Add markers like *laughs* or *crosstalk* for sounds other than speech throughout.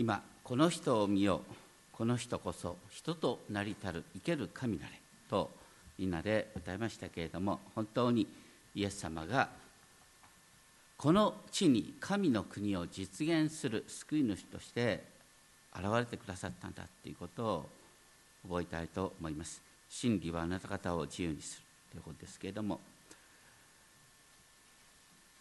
今この人を見よう。この人こそ人となりたる生ける神なれとみんなで歌いましたけれども本当にイエス様がこの地に神の国を実現する救い主として現れてくださったんだということを覚えたいと思います。真理はあなた方を自由にするということですけれども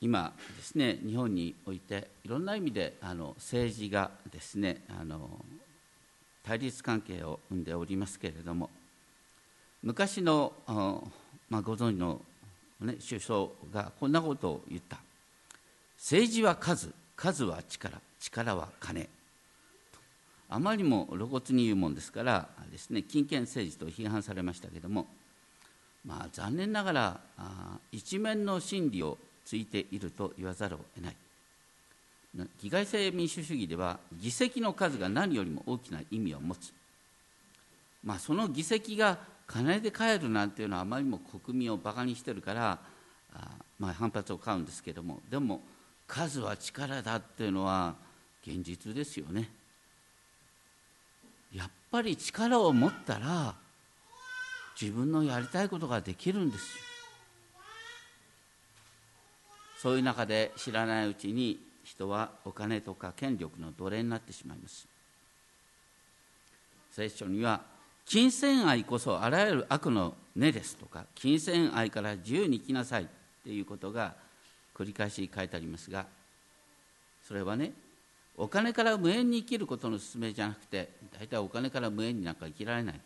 今ですね日本においていろんな意味であの政治がですねあの対立関係を生んでおりますけれども昔の、まあ、ご存知の、ね、首相がこんなことを言った。政治は数数は力力は金。あまりにも露骨に言うもんですからですね金権政治と批判されましたけれどもまあ残念ながら一面の真理をついていると言わざるを得ない。議会制民主主義では議席の数が何よりも大きな意味を持つ、まあ、その議席が金で買えるなんていうのはあまりにも国民をバカにしてるから、まあ、反発を買うんですけども。でも数は力だっていうのは現実ですよね。やっぱり力を持ったら自分のやりたいことができるんですよ。そういう中で知らないうちに人はお金とか権力の奴隷になってしまいます。聖書には金銭愛こそあらゆる悪の根ですとか金銭愛から自由に生きなさいっていうことが繰り返し書いてありますがそれはねお金から無縁に生きることの勧めじゃなくて大体お金から無縁になんか生きられない、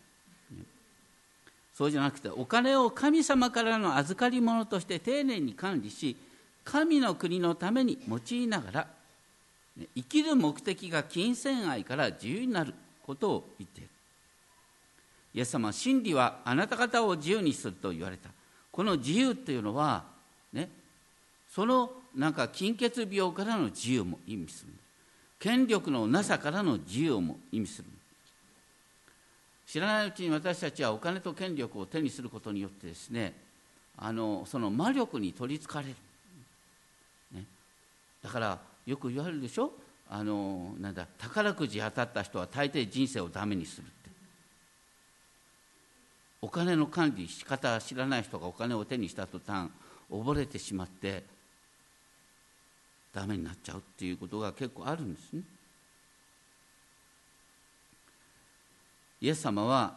そうじゃなくてお金を神様からの預かり物として丁寧に管理し神の国のために用いながら生きる目的が金銭愛から自由になることを言っている。イエス様真理はあなた方を自由にすると言われた。この自由っていうのはねそのなんか金欠病からの自由も意味する。権力のなさからの自由も意味する。知らないうちに私たちはお金と権力を手にすることによってですねあのその魔力に取りつかれる。だからよく言われるでしょ？あのなんだ宝くじ当たった人は大抵人生をダメにするって。お金の管理仕方知らない人がお金を手にした途端溺れてしまってダメになっちゃうっていうことが結構あるんですね。イエス様は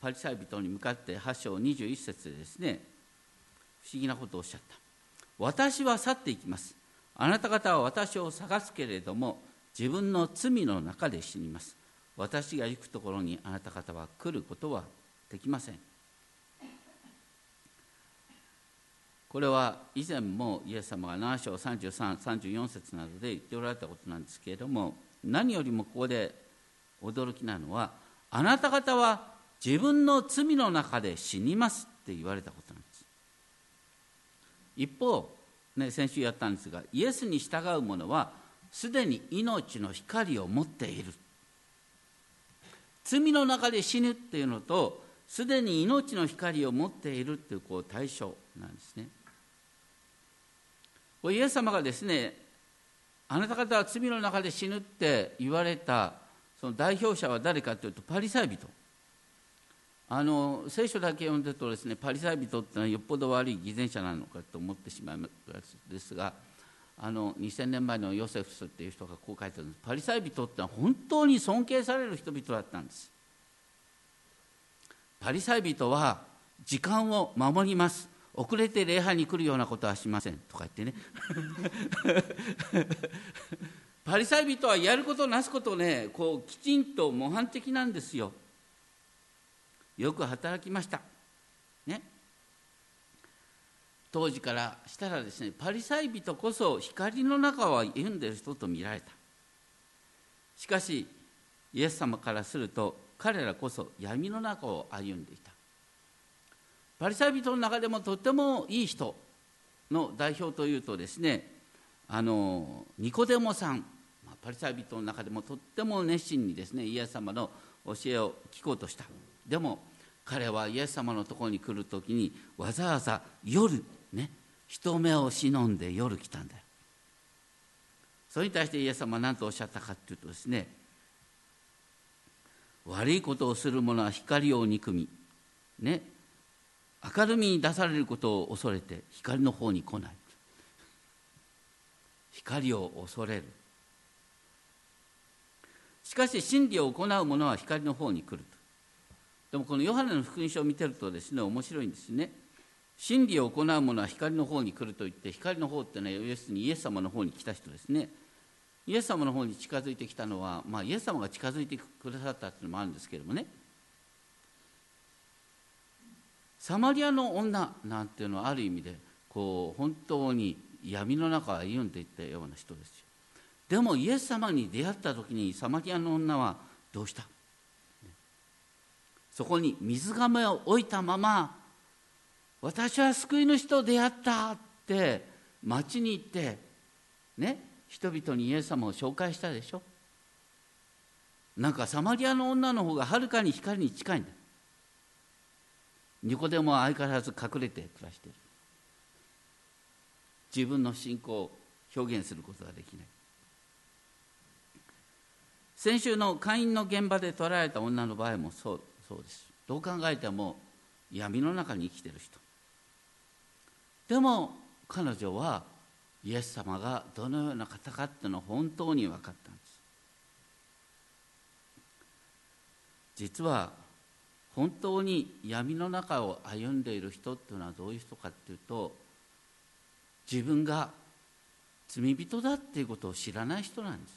パリサイ人に向かって8章21節でですね不思議なことをおっしゃった。私は去っていきます。あなた方は私を探すけれども自分の罪の中で死にます。私が行くところにあなた方は来ることはできません。これは以前もイエス様が7章3334節などで言っておられたことなんですけれども何よりもここで驚きなのはあなた方は自分の罪の中で死にますって言われたことなんです。一方ね、先週やったんですがイエスに従う者はすでに命の光を持っている。罪の中で死ぬっていうのとすでに命の光を持っているっていうこう対象なんですね。これイエス様がですねあなた方は罪の中で死ぬって言われたその代表者は誰かというとパリサイ人。あの聖書だけ読んでるとですねパリサイ人ってのはよっぽど悪い偽善者なのかと思ってしまいますですがあの2000年前のヨセフスっていう人がこう書いてるんです。パリサイ人ってのは本当に尊敬される人々だったんです。パリサイ人は時間を守ります。遅れて礼拝に来るようなことはしません。とか言ってね。*laughs* パリサイ人はやることなすことねこうきちんと模範的なんですよ。よく働きました。ね。当時からしたらですねパリサイ人こそ光の中を歩んでる人と見られた。しかしイエス様からすると彼らこそ闇の中を歩んでいた。パリサイ人の中でもとてもいい人の代表というとですねあのニコデモさん。パリサイ人の中でもとっても熱心にですねイエス様の教えを聞こうとした。でも彼はイエス様のところに来る時にわざわざ夜ね人目を忍んで夜来たんだよ。それに対してイエス様は何とおっしゃったかというとですね悪いことをする者は光を憎みね明るみに出されることを恐れて光の方に来ない。光を恐れる。しかし真理を行う者は光の方に来ると。でもこのヨハネの福音書を見てるとですね面白いんですね。真理を行う者は光の方に来ると言って光の方ってのは要するにイエス様の方に来た人ですね。イエス様の方に近づいてきたのは、まあ、イエス様が近づいてくださったっていうのもあるんですけれどもね。サマリアの女なんていうのはある意味でこう本当に闇の中を歩んでいったような人ですよ。でもイエス様に出会った時にサマリアの女はどうした？そこに水がめを置いたまま私は救い主と出会ったって町に行ってね人々にイエス様を紹介したでしょ。なんかサマリアの女の方がはるかに光に近いんだ。ニコデモは相変わらず隠れて暮らしてる。自分の信仰を表現することができない。先週の会員の現場で捉えた女の場合もそう。そうです。どう考えても闇の中に生きてる人。でも彼女はイエス様がどのような方かっていうのを本当に分かったんです。実は本当に闇の中を歩んでいる人っていうのはどういう人かっていうと自分が罪人だっていうことを知らない人なんです。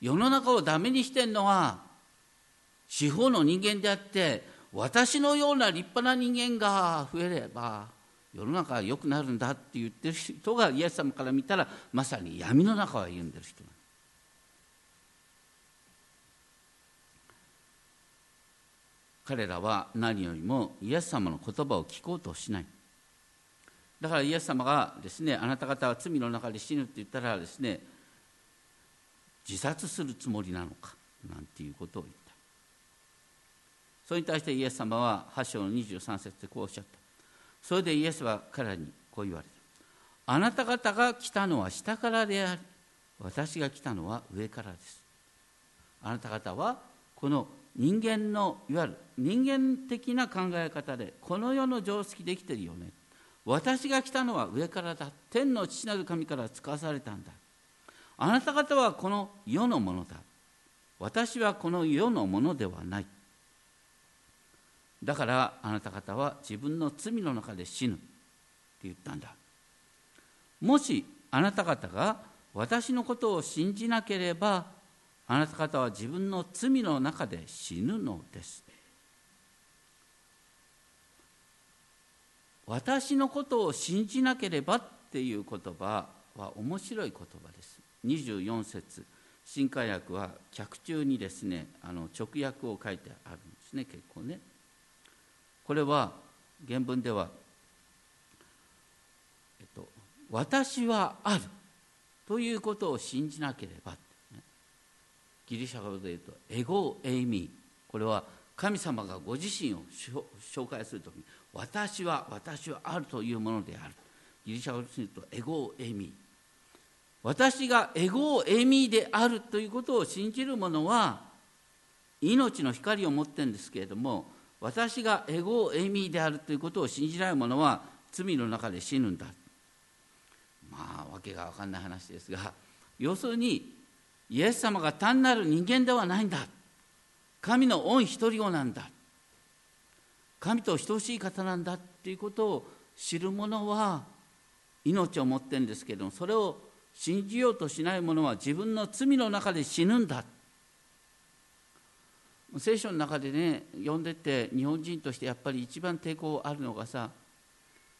世の中をダメにしてるのは司法の人間であって私のような立派な人間が増えれば世の中は良くなるんだって言ってる人がイエス様から見たらまさに闇の中を歩んでる人。なんです彼らは何よりもイエス様の言葉を聞こうとしない。だからイエス様がですねあなた方は罪の中で死ぬって言ったらですね自殺するつもりなのかなんていうことを言ったそれに対してイエス様は8章の23節でこうおっしゃった。それでイエスは彼らにこう言われた。あなた方が来たのは下からであり私が来たのは上からです。あなた方はこの人間のいわゆる人間的な考え方でこの世の常識できてるよね。私が来たのは上からだ。天の父なる神から使わされたんだ。あなた方はこの世のものだ。私はこの世のものではない。だからあなた方は自分の罪の中で死ぬって言ったんだ。もしあなた方が私のことを信じなければあなた方は自分の罪の中で死ぬのです私のことを信じなければっていう言葉は面白い言葉です。24節。新海訳は脚中にですねあの直訳を書いてあるんですね結構ね。これは原文では、えっと、私はある。ということを信じなければ。ギリシャ語で言うとエゴエイミー。これは神様がご自身を紹介するときに私は私はあるというものである。ギリシャ語で言うとエゴエイミー。私がエゴエイミーであるということを信じる者は命の光を持ってるんですけれども私がエゴエミーであるということを信じない者は罪の中で死ぬんだ。まあわけが分かんない話ですが *laughs* 要するにイエス様が単なる人間ではないんだ。神の御一人子なんだ。神と等しい方なんだっていうことを知る者は命を持ってるんですけどもそれを信じようとしない者は自分の罪の中で死ぬんだ。聖書の中でね読んでて日本人としてやっぱり一番抵抗あるのがさ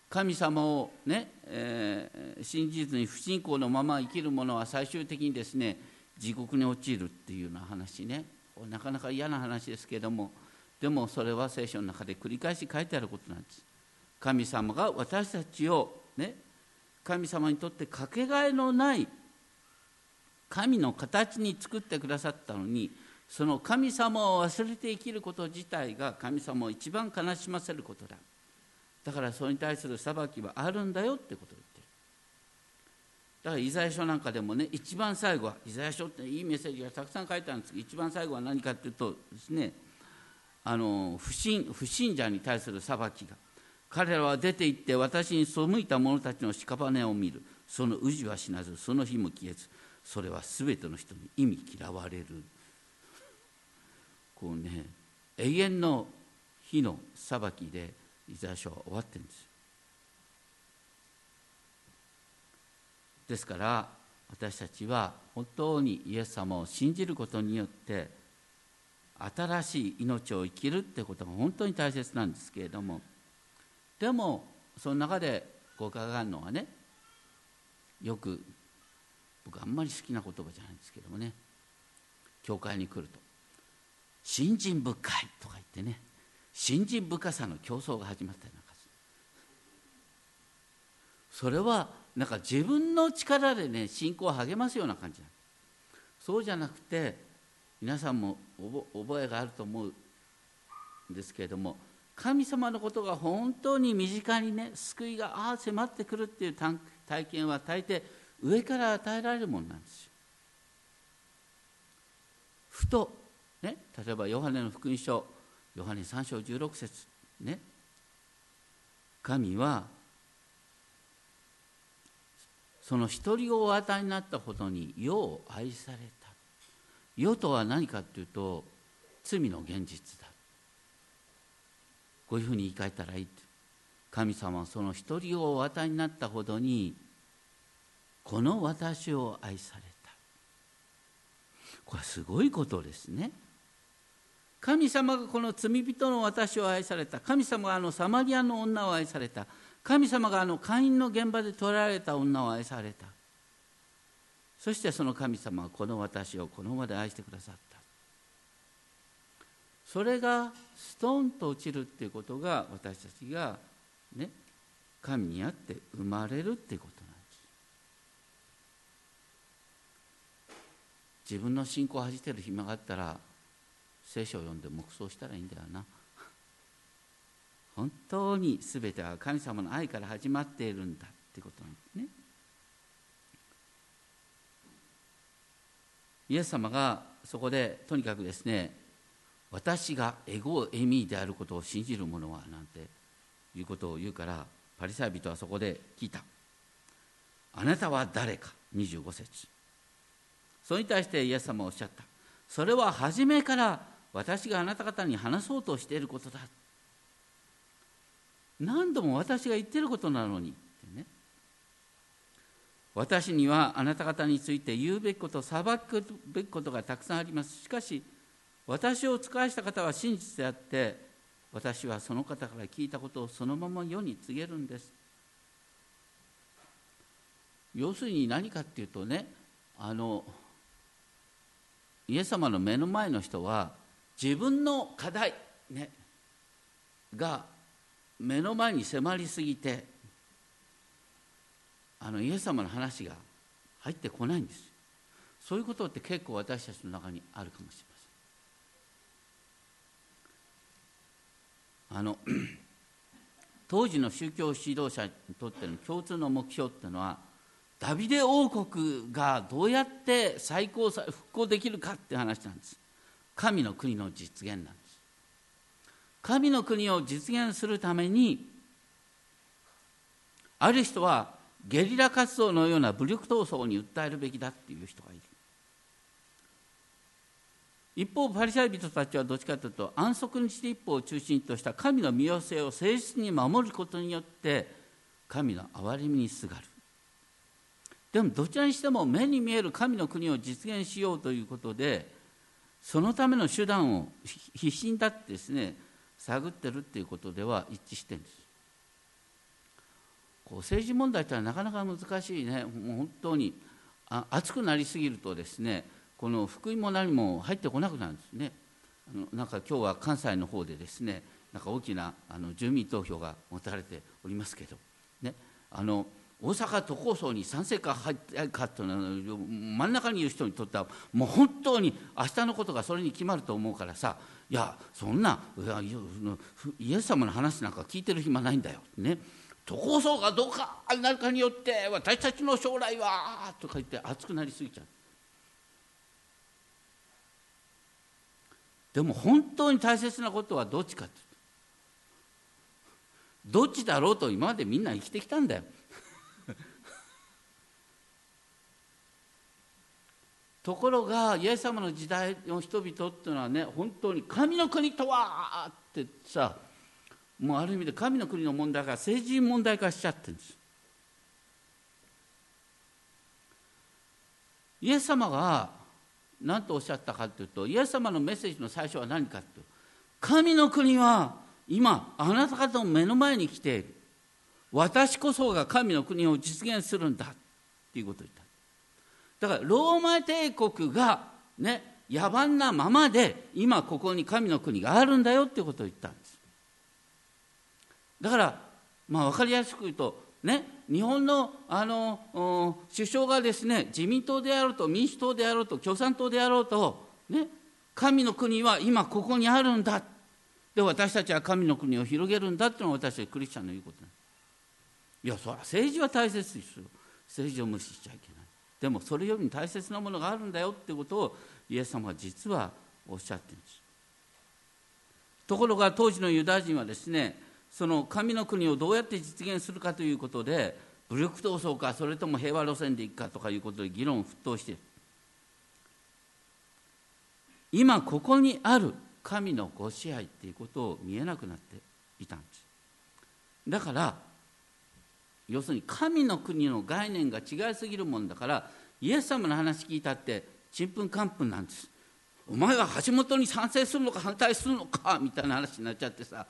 神様をね、えー、信じずに不信仰のまま生きる者は最終的にですね地獄に陥るっていうような話ね。なかなか嫌な話ですけれどもでもそれは聖書の中で繰り返し書いてあることなんです。神様が私たちをね神様にとってかけがえのない神の形に作ってくださったのにその神様を忘れて生きること自体が神様を一番悲しませることだ。だからそれに対する裁きはあるんだよってことを言ってる。だからイザヤ書なんかでもね一番最後はイザヤ書っていいメッセージがたくさん書いてあるんですけど一番最後は何かっていうとですねあの不信不信者に対する裁きが。彼らは出て行って私に背いた者たちの屍を見る。その氏は死なずその日も消えずそれは全ての人に意味嫌われる。こうね永遠の日の裁きでイザヤ書は終わってるんです。ですから私たちは本当にイエス様を信じることによって新しい命を生きるってことが本当に大切なんですけれどもでもその中でごかがるのはねよく僕あんまり好きな言葉じゃないんですけどもね教会に来ると「信心深い」とか言ってね。信心深さの競争が始まったりなんかするそれはなんか自分の力でね信仰を励ますような感じなそうじゃなくて皆さんも覚えがあると思うんですけれども神様のことが本当に身近にね救いがああ迫ってくるっていう体験は大抵上から与えられるものなんですよ。ふと、ね、例えばヨハネの福音書ヨハネ3章16節ね。神はその一人をお与えになったほどに世を愛された。世とは何かっていうと罪の現実だ。こういうふうに言い換えたらいい神様はその一人をお与えになったほどにこの私を愛された。これはすごいことですね。神様がこの罪人の私を愛された。神様があのサマリアの女を愛された。神様があの会員の現場で捕られた女を愛された。そしてその神様はこの私をこの場で愛してくださった。それがストンと落ちるっていうことが私たちがね神にあって生まれるっていうことなんです。自分の信仰を恥じてる暇があったら聖書を読んで黙想したらいいんだよな。*laughs* 本当に全ては神様の愛から始まっているんだってことなんですね。イエス様がそこでとにかくですね私がエゴエミーであることを信じる者はなんていうことを言うからパリサイ人はそこで聞いた。あなたは誰か？25節。それに対してイエス様はおっしゃった。それは初めから私があなた方に話そうとしていることだ。何度も私が言ってることなのに。ね。私にはあなた方について言うべきこと裁くべきことがたくさんあります。しかし私を使わした方は真実であって私はその方から聞いたことをそのまま世に告げるんです。要するに何かっていうとねあのイエス様の目の前の人は自分の課題、ね、が目の前に迫りすぎてあのイエス様の話が入ってこないんです。そういうことって結構私たちの中にあるかもしれません。あの *clears throat* 当時の宗教指導者にとっての共通の目標っていうのはダビデ王国がどうやって再興復興できるかって話なんです。神の国の実現なんです神の国を実現するためにある人はゲリラ活動のような武力闘争に訴えるべきだっていう人がいる。一方パリサイ人たちはどっちかというと安息日一法を中心とした神の見教えを誠実に守ることによって神の憐れみにすがる。でもどちらにしても目に見える神の国を実現しようということでそのための手段を必死に立ってですね探ってるっていうことでは一致してるんです。こう政治問題ってのはなかなか難しいね。もう本当にあ熱くなりすぎるとですねこの福音も何も入ってこなくなるんですね。あのなんか今日は関西の方でですねなんか大きなあの住民投票が持たれておりますけど、ね、あの大阪都構想に賛成か入ってかというのは真ん中にいる人にとってはもう本当に明日のことがそれに決まると思うからさいやそんないやイエス様の話なんか聞いてる暇ないんだよ、ね、都構想がどうかになるかによって私たちの将来はとか言って熱くなりすぎちゃう。でも本当に大切なことはどっちかってどっちだろうと今までみんな生きてきたんだよ。ところがイエス様の時代の人々っていうのはね本当に神の国とはってさもうある意味で神の国の問題が政治問題化しちゃってるんです。イエス様が何とおっしゃったかというとイエス様のメッセージの最初は何かというと神の国は今あなた方の目の前に来ている。私こそが神の国を実現するんだっていうことを言った。だからローマ帝国がね野蛮なままで今ここに神の国があるんだよっていうことを言ったんです。だからまあ分かりやすく言うとね日本のあの首相がですね自民党であろうと民主党であろうと共産党であろうとね神の国は今ここにあるんだ。で私たちは神の国を広げるんだっていうのが私たちクリスチャンの言うことなんいやそれは政治は大切ですよ。政治を無視しちゃいけない。でもそれよりも大切なものがあるんだよってことをイエス様は実はおっしゃってるんです。ところが当時のユダヤ人はですねその神の国をどうやって実現するかということで武力闘争かそれとも平和路線でいくかとかいうことで議論沸騰している今ここにある神のご支配っていうことを見えなくなっていたんです。だから要するに神の国の概念が違いすぎるもんだからイエス様の話聞いたってちんぷんかんぷんなんです。お前は橋本に賛成するのか反対するのかみたいな話になっちゃってさ。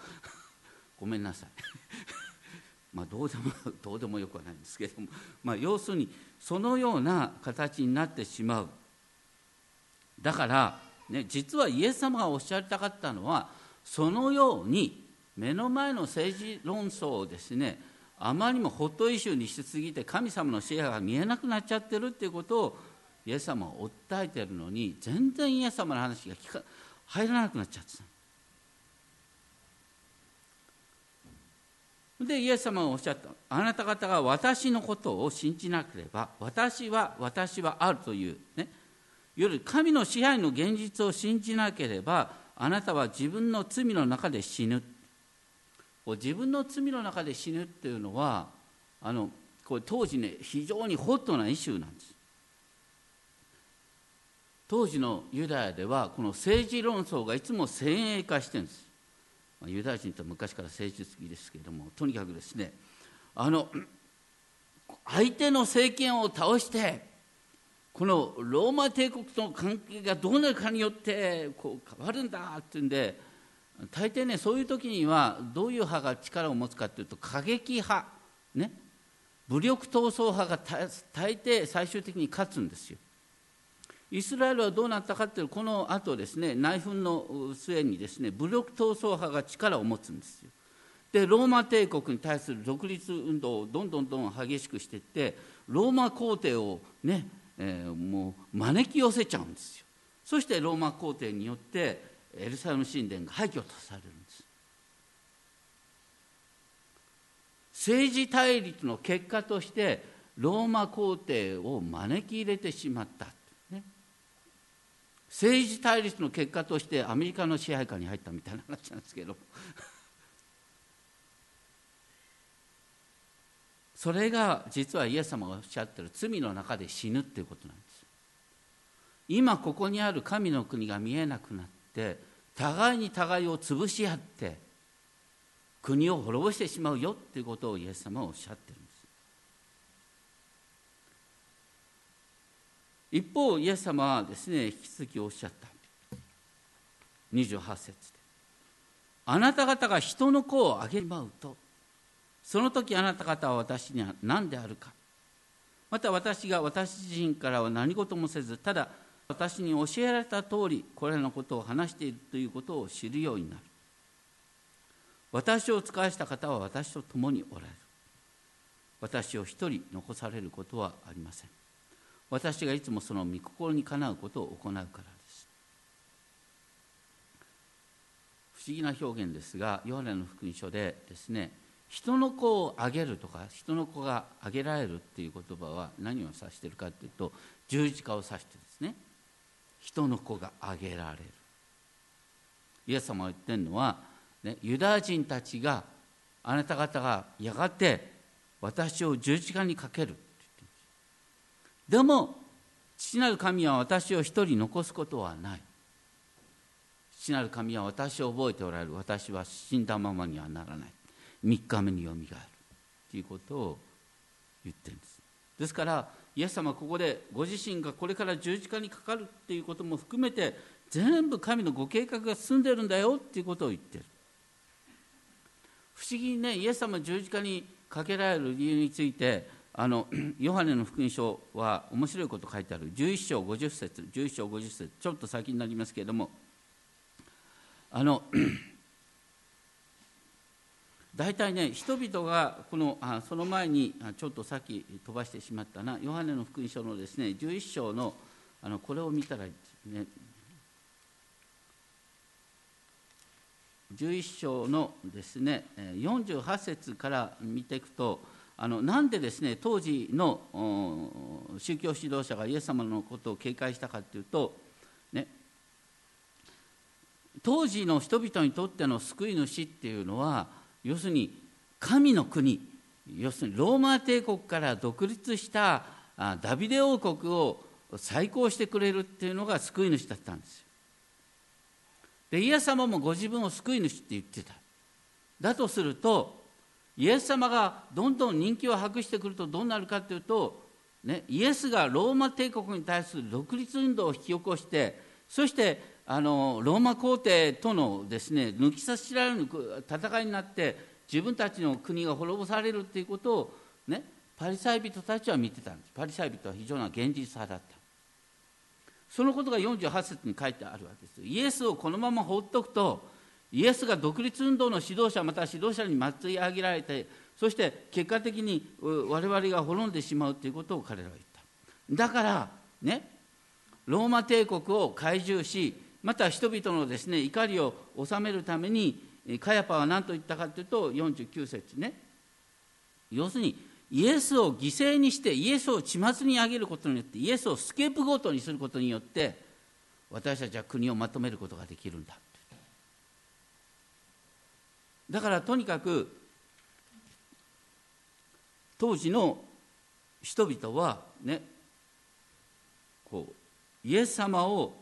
*laughs* ごめんなさい。*laughs* まあどうでもどうでもよくはないんですけども、まあ、要するにそのような形になってしまう。だから、ね、実はイエス様がおっしゃりたかったのはそのように目の前の政治論争をですねあまりもホットイシューにしすぎて神様の支配が見えなくなっちゃってるっていうことをイエス様は訴えてるのに全然イエス様の話が聞か入らなくなっちゃってた。でイエス様がおっしゃった。あなた方が私のことを信じなければ私は私はあるというね。夜神の支配の現実を信じなければあなたは自分の罪の中で死ぬ。こう自分の罪の中で死ぬっていうのはあのこれ当時ね非常にホットなイシューなんです。当時のユダヤではこの政治論争がいつも先鋭化してるんです、まあ、ユダヤ人って昔から政治好きですけれどもとにかくですねあの相手の政権を倒してこのローマ帝国との関係がどうなるかによってこう変わるんだっていうんで大抵ねそういう時にはどういう派が力を持つかというと過激派ね。武力闘争派が大抵最終的に勝つんですよ。イスラエルはどうなったかというとこの後ですね内紛の末にですね武力闘争派が力を持つんですよ。でローマ帝国に対する独立運動をどんどんどん激しくしていってローマ皇帝をね、えー、もう招き寄せちゃうんですよ。そしてローマ皇帝によってエルサレム神殿が廃墟とされるんです。政治対立の結果としてローマ皇帝を招き入れてしまった、ね、政治対立の結果としてアメリカの支配下に入ったみたいな話なんですけど。*laughs* それが実はイエス様がおっしゃってる罪の中で死ぬっていうことなんです。今ここにある神の国が見えなくなって互いに互いを潰し合って国を滅ぼしてしまうよっていうことをイエス様はおっしゃってるんです。一方イエス様はですね引き続きおっしゃった。28節であなた方が人の子をあげまうと。その時あなた方は私には何であるか。また私が私自身からは何事もせずただ私に教えられた通りこれらのことを話しているということを知るようになる。私を使わした方は私と共におられる。私を一人残されることはありません。私がいつもその御心にかなうことを行うからです。不思議な表現ですがヨハネの福音書でですね人の子をあげるとか人の子があげられるっていう言葉は何を指しているかっていうと十字架を指してですね。人の子があげられる。イエス様が言ってるのは、ね、ユダヤ人たちがあなた方がやがて私を十字架にかけるでも父なる神は私を一人残すことはない。父なる神は私を覚えておられる。私は死んだままにはならない。3日目によみがえる。ということを言ってるんです。ですからイエス様ここでご自身がこれから十字架にかかるっていうことも含めて全部神のご計画が進んでるんだよっていうことを言ってる。不思議にねイエス様十字架にかけられる理由についてあの *clears throat* ヨハネの福音書は面白いこと書いてある。11章50節11章50節ちょっと先になりますけれども。あの *clears throat* 大体ね人々がこのあその前にちょっとさっき飛ばしてしまったなヨハネの福音書のですね11章のあのこれを見たらね11章のですね48節から見ていくとあのなんでですね当時の宗教指導者がイエス様のことを警戒したかというと、ね、当時の人々にとっての救い主っていうのは要するに神の国要するにローマ帝国から独立したダビデ王国を再興してくれるっていうのが救い主だったんですよ。でイエス様もご自分を救い主って言ってた。だとするとイエス様がどんどん人気を博してくるとどうなるかというと、ね、イエスがローマ帝国に対する独立運動を引き起こしてそしてあのローマ皇帝とのですね抜き差しられる戦いになって自分たちの国が滅ぼされるっていうことをねパリサイ人たちは見てたんです。パリサイ人は非常な現実派だった。そのことが48節に書いてあるわけですイエスをこのまま放っておくとイエスが独立運動の指導者また指導者に祭り上げられてそして結果的に我々が滅んでしまうということを彼らは言った。だからねローマ帝国を懐柔しまた人々のですね怒りを収めるためにカヤパは何と言ったかというと49節ね。要するにイエスを犠牲にしてイエスを血末に上げることによってイエスをスケープゴートにすることによって私たちは国をまとめることができるんだ。だからとにかく当時の人々はねこうイエス様を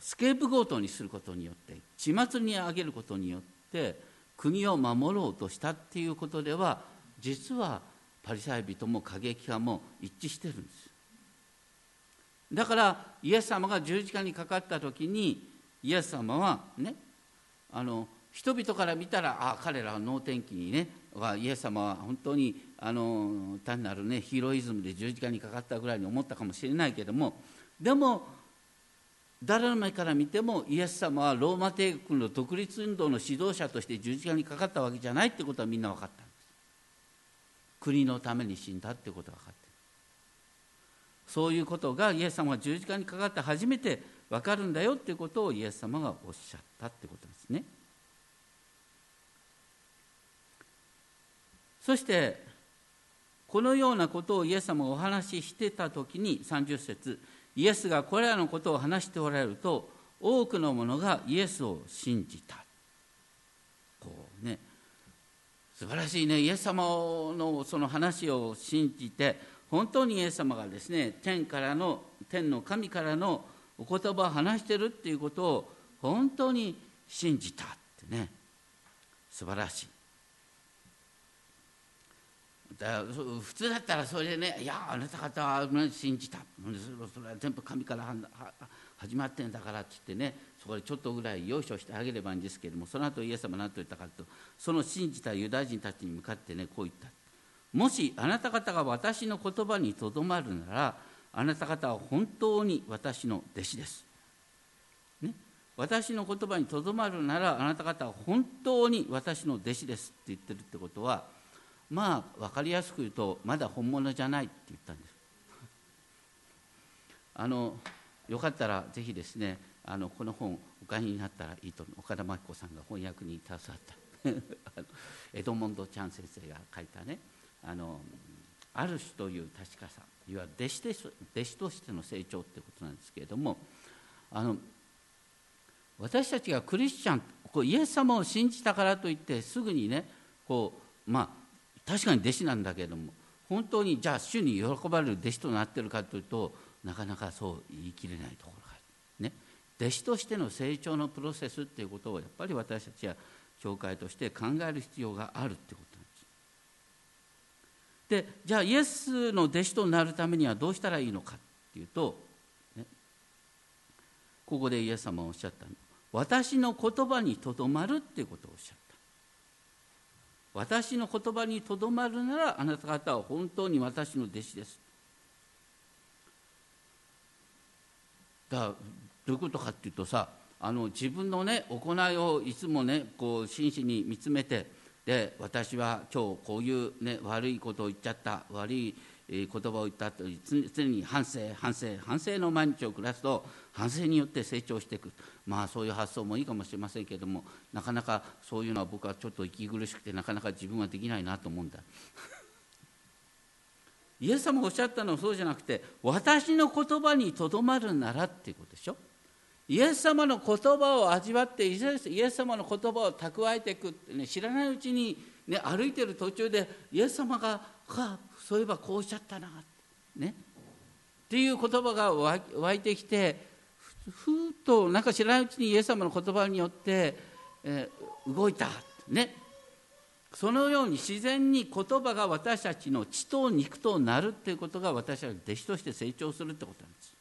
スケープゴートにすることによって血末に上げることによって国を守ろうとしたっていうことでは実はパリサイ人も過激派も一致してるんです。だからイエス様が十字架にかかった時にイエス様はねあの人々から見たらあ彼らは能天気にねイエス様は本当にあの単なるねヒーロイズムで十字架にかかったぐらいに思ったかもしれないけどもでも誰の目から見てもイエス様はローマ帝国の独立運動の指導者として十字架にかかったわけじゃないってことはみんな分かったんです。国のために死んだってことが分かってそういうことがイエス様が十字架にかかって初めて分かるんだよってことをイエス様がおっしゃったってことですね。そしてこのようなことをイエス様がお話ししてた時に30節イエスがこれらのことを話しておられると多くの者がイエスを信じた。こうね素晴らしいね。イエス様のその話を信じて本当にイエス様がですね天からの天の神からのお言葉を話してるっていうことを本当に信じたってね。素晴らしい。だ普通だったらそれでねいやあなた方は信じた。それは全部神から始まってんだからって言ってねそこでちょっとぐらいよいしてあげればいいんですけれどもその後イエス様何と言ったかとその信じたユダヤ人たちに向かってねこう言った。もしあなた方が私の言葉にとどまるならあなた方は本当に私の弟子です、ね、私の言葉にとどまるならあなた方は本当に私の弟子ですって言ってるってことはまあ分かりやすく言うとまだ本物じゃないって言ったんです。*laughs* あのよかったらぜひですねあのこの本お買いになったらいいと岡田真紀子さんが翻訳に携わった。*laughs* エドモンド・チャン先生が書いたねあのある種という確かさいわゆる弟子で弟子としての成長ってことなんですけれどもあの私たちがクリスチャンこうイエス様を信じたからといってすぐにねこうまあ確かに弟子なんだけども本当にじゃあ主に喜ばれる弟子となってるかというとなかなかそう言い切れないところがある、ね、弟子としての成長のプロセスっていうことをやっぱり私たちは教会として考える必要があるってことなんです。でじゃあイエスの弟子となるためにはどうしたらいいのかっていうと、ね、ここでイエス様はおっしゃった私の言葉にとどまるっていうことをおっしゃった。私の言葉にとどまるならあなた方は本当に私の弟子です。だどういうことかっていうとさあの自分のね行いをいつもねこう真摯に見つめてで私は今日こういう、ね、悪いことを言っちゃった悪い言葉を言ったと常に反省反省反省の毎日を暮らすと反省によって成長していく。まあそういう発想もいいかもしれませんけれどもなかなかそういうのは僕はちょっと息苦しくてなかなか自分はできないなと思うんだ。*laughs* イエス様がおっしゃったのはそうじゃなくて私の言葉にとどまるならっていうことでしょ？イエス様の言葉を味わってイエス様の言葉を蓄えていく、ね、知らないうちに、ね、歩いてる途中でイエス様がそういえばこうおっしゃったな、ね、っていう言葉が湧いてきてふっとなんか知らないうちにイエス様の言葉によって、えー、動いた、ね、そのように自然に言葉が私たちの血と肉となるっていうことが私たち弟子として成長するってことなんです。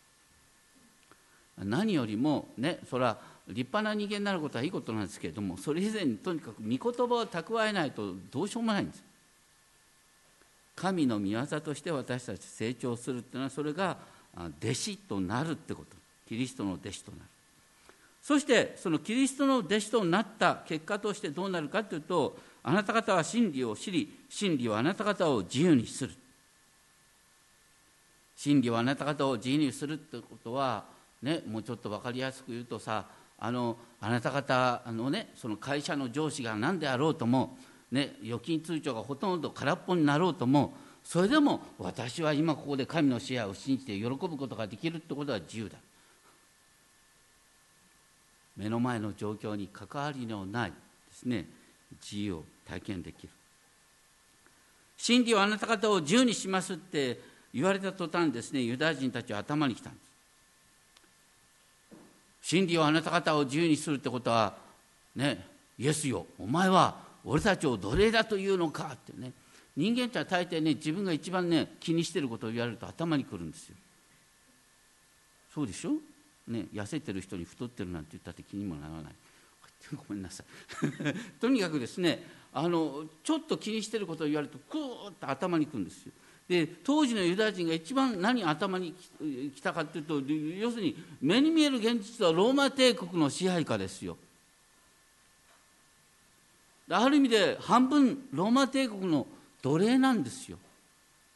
何よりもねそれは立派な人間になることはいいことなんですけれどもそれ以前にとにかく御言葉を蓄えないとどうしようもないんです。神の御業として私たち成長するっていうのはそれが弟子となるってこと。キリストの弟子となる。そしてそのキリストの弟子となった結果としてどうなるかというとあなた方は真理を知り真理はあなた方を自由にする。真理はあなた方を自由にするってことはね、もうちょっと分かりやすく言うとさあのあなた方の,、ね、その会社の上司が何であろうとも、ね、預金通帳がほとんど空っぽになろうともそれでも私は今ここで神の支配を信じて喜ぶことができるってことは自由だ。目の前の状況に関わりのないですね自由を体験できる。真理はあなた方を自由にしますって言われた途端ですねユダヤ人たちは頭にきたんです。真理をあなた方を自由にするってことはねイエスよ。お前は俺たちを奴隷だというのかってね。人間っては大抵ね自分が一番ね気にしてることを言われると頭にくるんですよ。そうでしょ？ね痩せてる人に太ってるなんて言ったって気にもならない。*laughs* ごめんなさい。*laughs* とにかくですねあのちょっと気にしてることを言われるとクーッと頭にくるんですよ。で当時のユダヤ人が一番何頭にきたかというと要するに目に見える現実はローマ帝国の支配下ですよ。ある意味で半分ローマ帝国の奴隷なんですよ。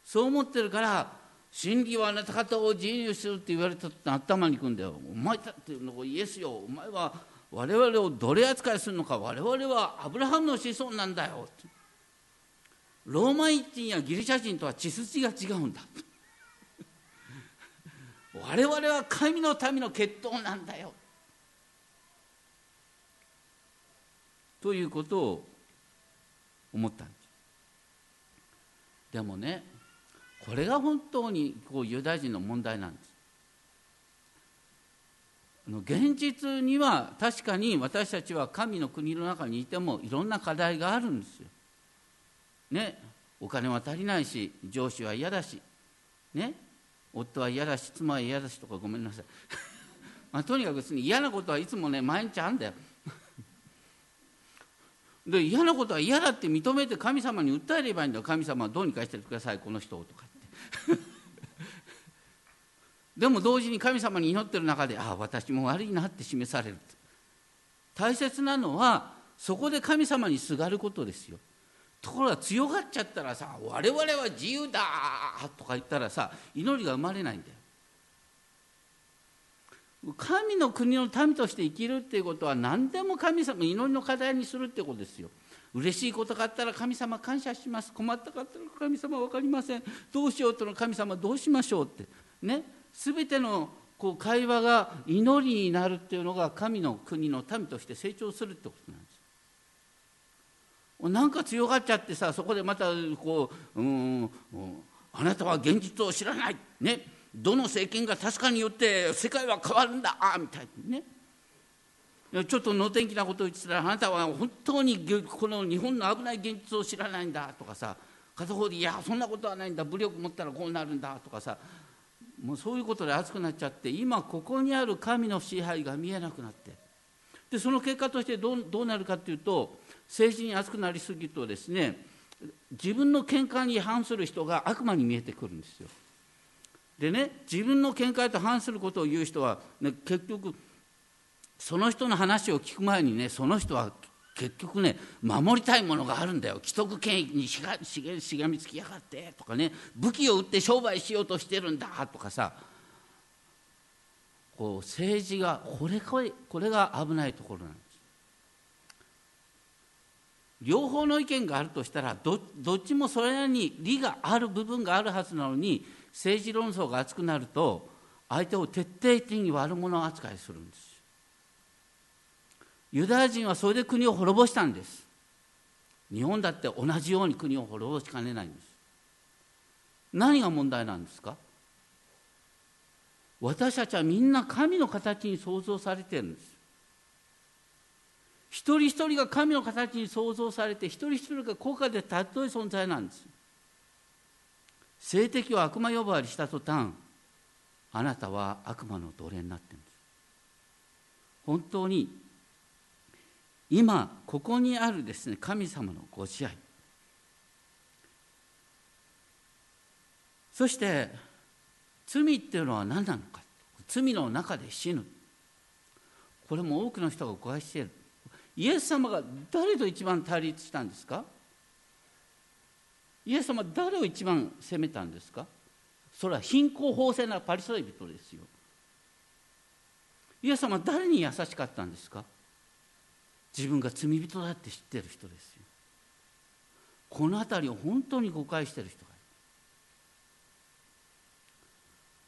そう思ってるから真理はあなた方を自由にするって言われたって頭にくんだよ。お前だってのイエスよ。お前は我々を奴隷扱いするのか。我々はアブラハムの子孫なんだよ。ローマ人やギリシャ人とは血筋が違うんだ。*laughs* 我々は神の民の血統なんだよ。ということを思ったんです。でもねこれが本当にこうユダヤ人の問題なんです。現実には確かに私たちは神の国の中にいてもいろんな課題があるんですよ。ね、お金は足りないし上司は嫌だし、ね、夫は嫌だし妻は嫌だしとかごめんなさい。*laughs* まあ、とにかく嫌なことはいつもね毎日あんだよ。で嫌なことは嫌だって認めて神様に訴えればいいんだよ神様はどうにかしてくださいこの人をとかって *laughs* でも同時に神様に祈ってる中でああ私も悪いなって示される大切なのはそこで神様にすがることですよところが強がっちゃったらさ「我々は自由だ!」とか言ったらさ祈りが生まれないんだよ。神の国の民として生きるっていうことは何でも神様祈りの課題にするってことですよ。嬉しいことがあったら神様感謝します。困ったかったら神様分かりません。どうしようとの神様どうしましょうって。ね。全てのこう会話が祈りになるっていうのが神の国の民として成長するってことなんです。なんか強がっちゃってさそこでまたこう、うん、あなたは現実を知らない。ね。どの政権が確かによって世界は変わるんだみたいにねちょっと能天気なことを言ってたらあなたは本当にこの日本の危ない現実を知らないんだとかさ片方でいやそんなことはないんだ武力持ったらこうなるんだとかさもうそういうことで熱くなっちゃって今ここにある神の支配が見えなくなってでその結果としてどうどうなるかというと政治に熱くなりすぎるとですね自分の見解に反する人が悪魔に見えてくるんですよ。でね自分の見解と反することを言う人は、ね、結局その人の話を聞く前にねその人は結局ね守りたいものがあるんだよ既得権益にしがしがみつきやがってとかね武器を売って商売しようとしてるんだとかさこう政治がこれこれこれが危ないところなんです。両方の意見があるとしたらどどっちもそれなりに利がある部分があるはずなのに政治論争が熱くなると相手を徹底的に悪者扱いするんです。ユダヤ人はそれで国を滅ぼしたんです。日本だって同じように国を滅ぼしかねないんです。何が問題なんですか？私たちはみんな神の形に創造されてるんです。一人一人が神の形に創造されて一人一人が高価で尊い存在なんです。性的を悪魔呼ばわりした途端あなたは悪魔の奴隷になっているんです。本当に今ここにあるですね神様のご支配。そして罪っていうのは何なのか。罪の中で死ぬ。これも多くの人が誤解している。イエス様が誰と一番対立したんですか？イエス様誰を一番責めたんですか？それは貧困法制なパリサイ人ですよ。イエス様は誰に優しかったんですか？自分が罪人だって知ってる人ですよ。この辺りを本当に誤解してる人がい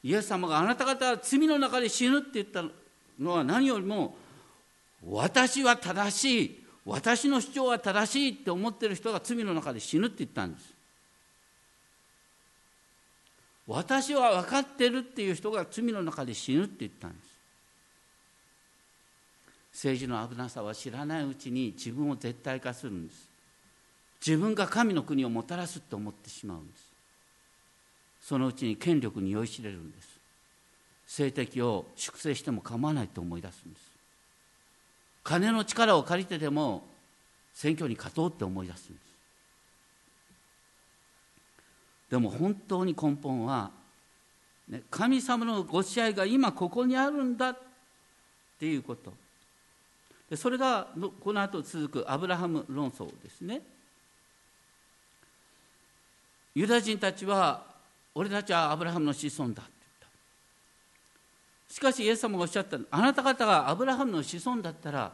る。イエス様があなた方は罪の中で死ぬって言ったのは何よりも私は正しい私の主張は正しいって思ってる人が罪の中で死ぬって言ったんです。私は分かってるっていう人が罪の中で死ぬって言ったんです。政治の危なさは知らないうちに自分を絶対化するんです。自分が神の国をもたらすって思ってしまうんです。そのうちに権力に酔いしれるんです。性的を粛清しても構わないと思い出すんです。金の力を借りてでも選挙に勝とうって思い出すんです。でも本当に根本は、ね、神様のご支配が今ここにあるんだっていうこと。それがこの後続くアブラハム論争ですね。ユダヤ人たちは俺たちはアブラハムの子孫だって言った。しかしイエス様がおっしゃったあなた方がアブラハムの子孫だったら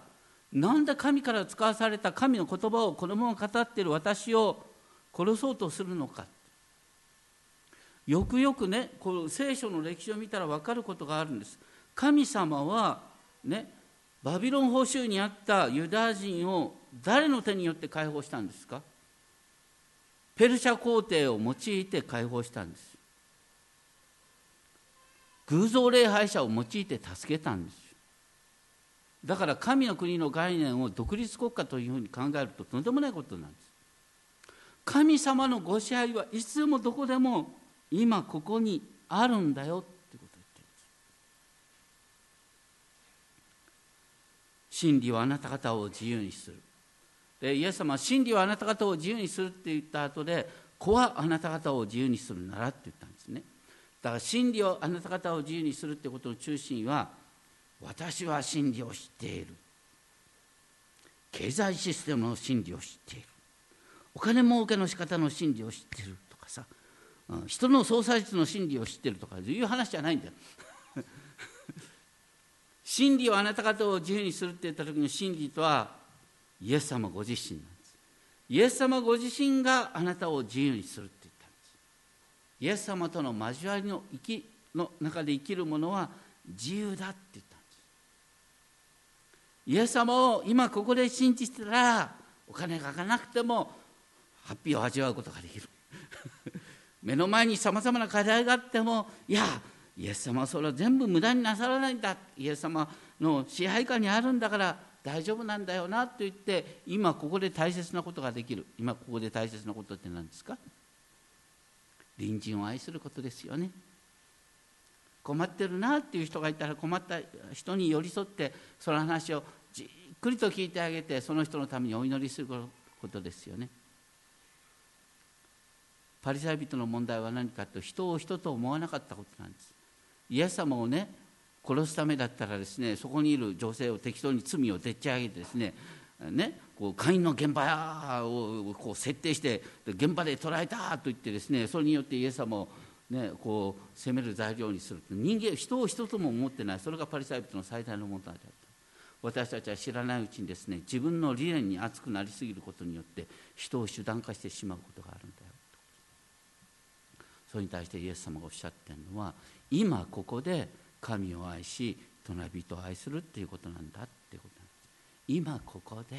なんで神から使わされた神の言葉を子供が語っている私を殺そうとするのか。よくよくねこの聖書の歴史を見たら分かることがあるんです。神様はねバビロン捕囚にあったユダヤ人を誰の手によって解放したんですか？ペルシャ皇帝を用いて解放したんです。偶像礼拝者を用いて助けたんです。だから神の国の概念を独立国家というふうに考えるととんでもないことなんです。神様のご支配はいつでもどこでも今ここにあるんだよってことを言ってる。真理はあなた方を自由にする。でイエス様は真理はあなた方を自由にするって言った後で子はあなた方を自由にするならって言ったんですね。だから真理をあなた方を自由にするってことの中心は私は真理を知っている。経済システムの真理を知っている。お金儲けの仕方の真理を知っているとかさ。人の操作術の真理を知ってるとかいう話じゃないんだよ。*laughs* 真理をあなた方を自由にするって言った時の真理とはイエス様ご自身なんです。イエス様ご自身があなたを自由にするって言ったんです。イエス様との交わりの生きの中で生きる者は自由だって言ったんです。イエス様を今ここで信じてたらお金がかかなくてもハッピーを味わうことができる。目の前にさまざまな課題があってもいやイエス様はそれは全部無駄になさらないんだ。イエス様の支配下にあるんだから大丈夫なんだよなと言って今ここで大切なことができる。今ここで大切なことって何ですか？隣人を愛することですよね。困ってるなっていう人がいたら困った人に寄り添ってその話をじっくりと聞いてあげてその人のためにお祈りすることですよね。パリサイ人の問題は何かと人を人と思わなかったことなんです。イエス様をね殺すためだったらですねそこにいる女性を適当に罪をでっち上げてですねねこう会員の現場をこう設定して現場で捕らえたと言ってですねそれによってイエス様をね、こう責める材料にする。人間人を人とも思ってない。それがパリサイ人の最大の問題だった。私たちは知らないうちにですね自分の理念に熱くなりすぎることによって人を手段化してしまうことがあるんだ。それに対してイエス様がおっしゃってるのは今ここで神を愛し隣人を愛するっていうことなんだっていうことなんです。今ここで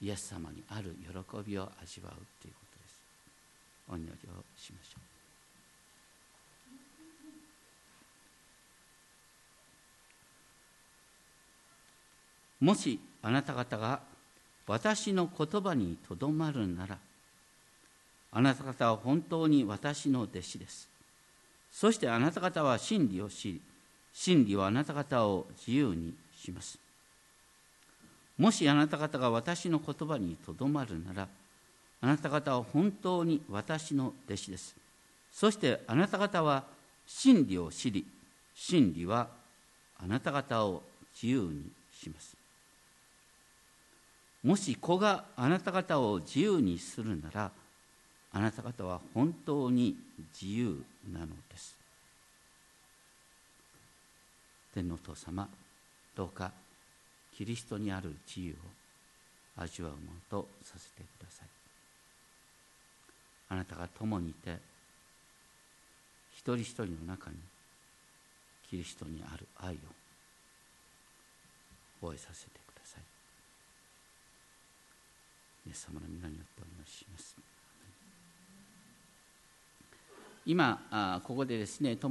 イエス様にある喜びを味わうっていうことです。お祈りをしましょう。もしあなた方が私の言葉にとどまるならあなた方は本当に私の弟子です。そしてあなた方は真理を知り真理はあなた方を自由にします。もしあなた方が私の言葉にとどまるならあなた方は本当に私の弟子です。そしてあなた方は真理を知り真理はあなた方を自由にします。もし子があなた方を自由にするならあなた方は本当に自由なのです。天皇父様どうかキリストにある自由を味わうものとさせてください。あなたが共にいて一人一人の中にキリストにある愛を覚えさせてください。イエス様の皆によってお祈りします。今ここでですね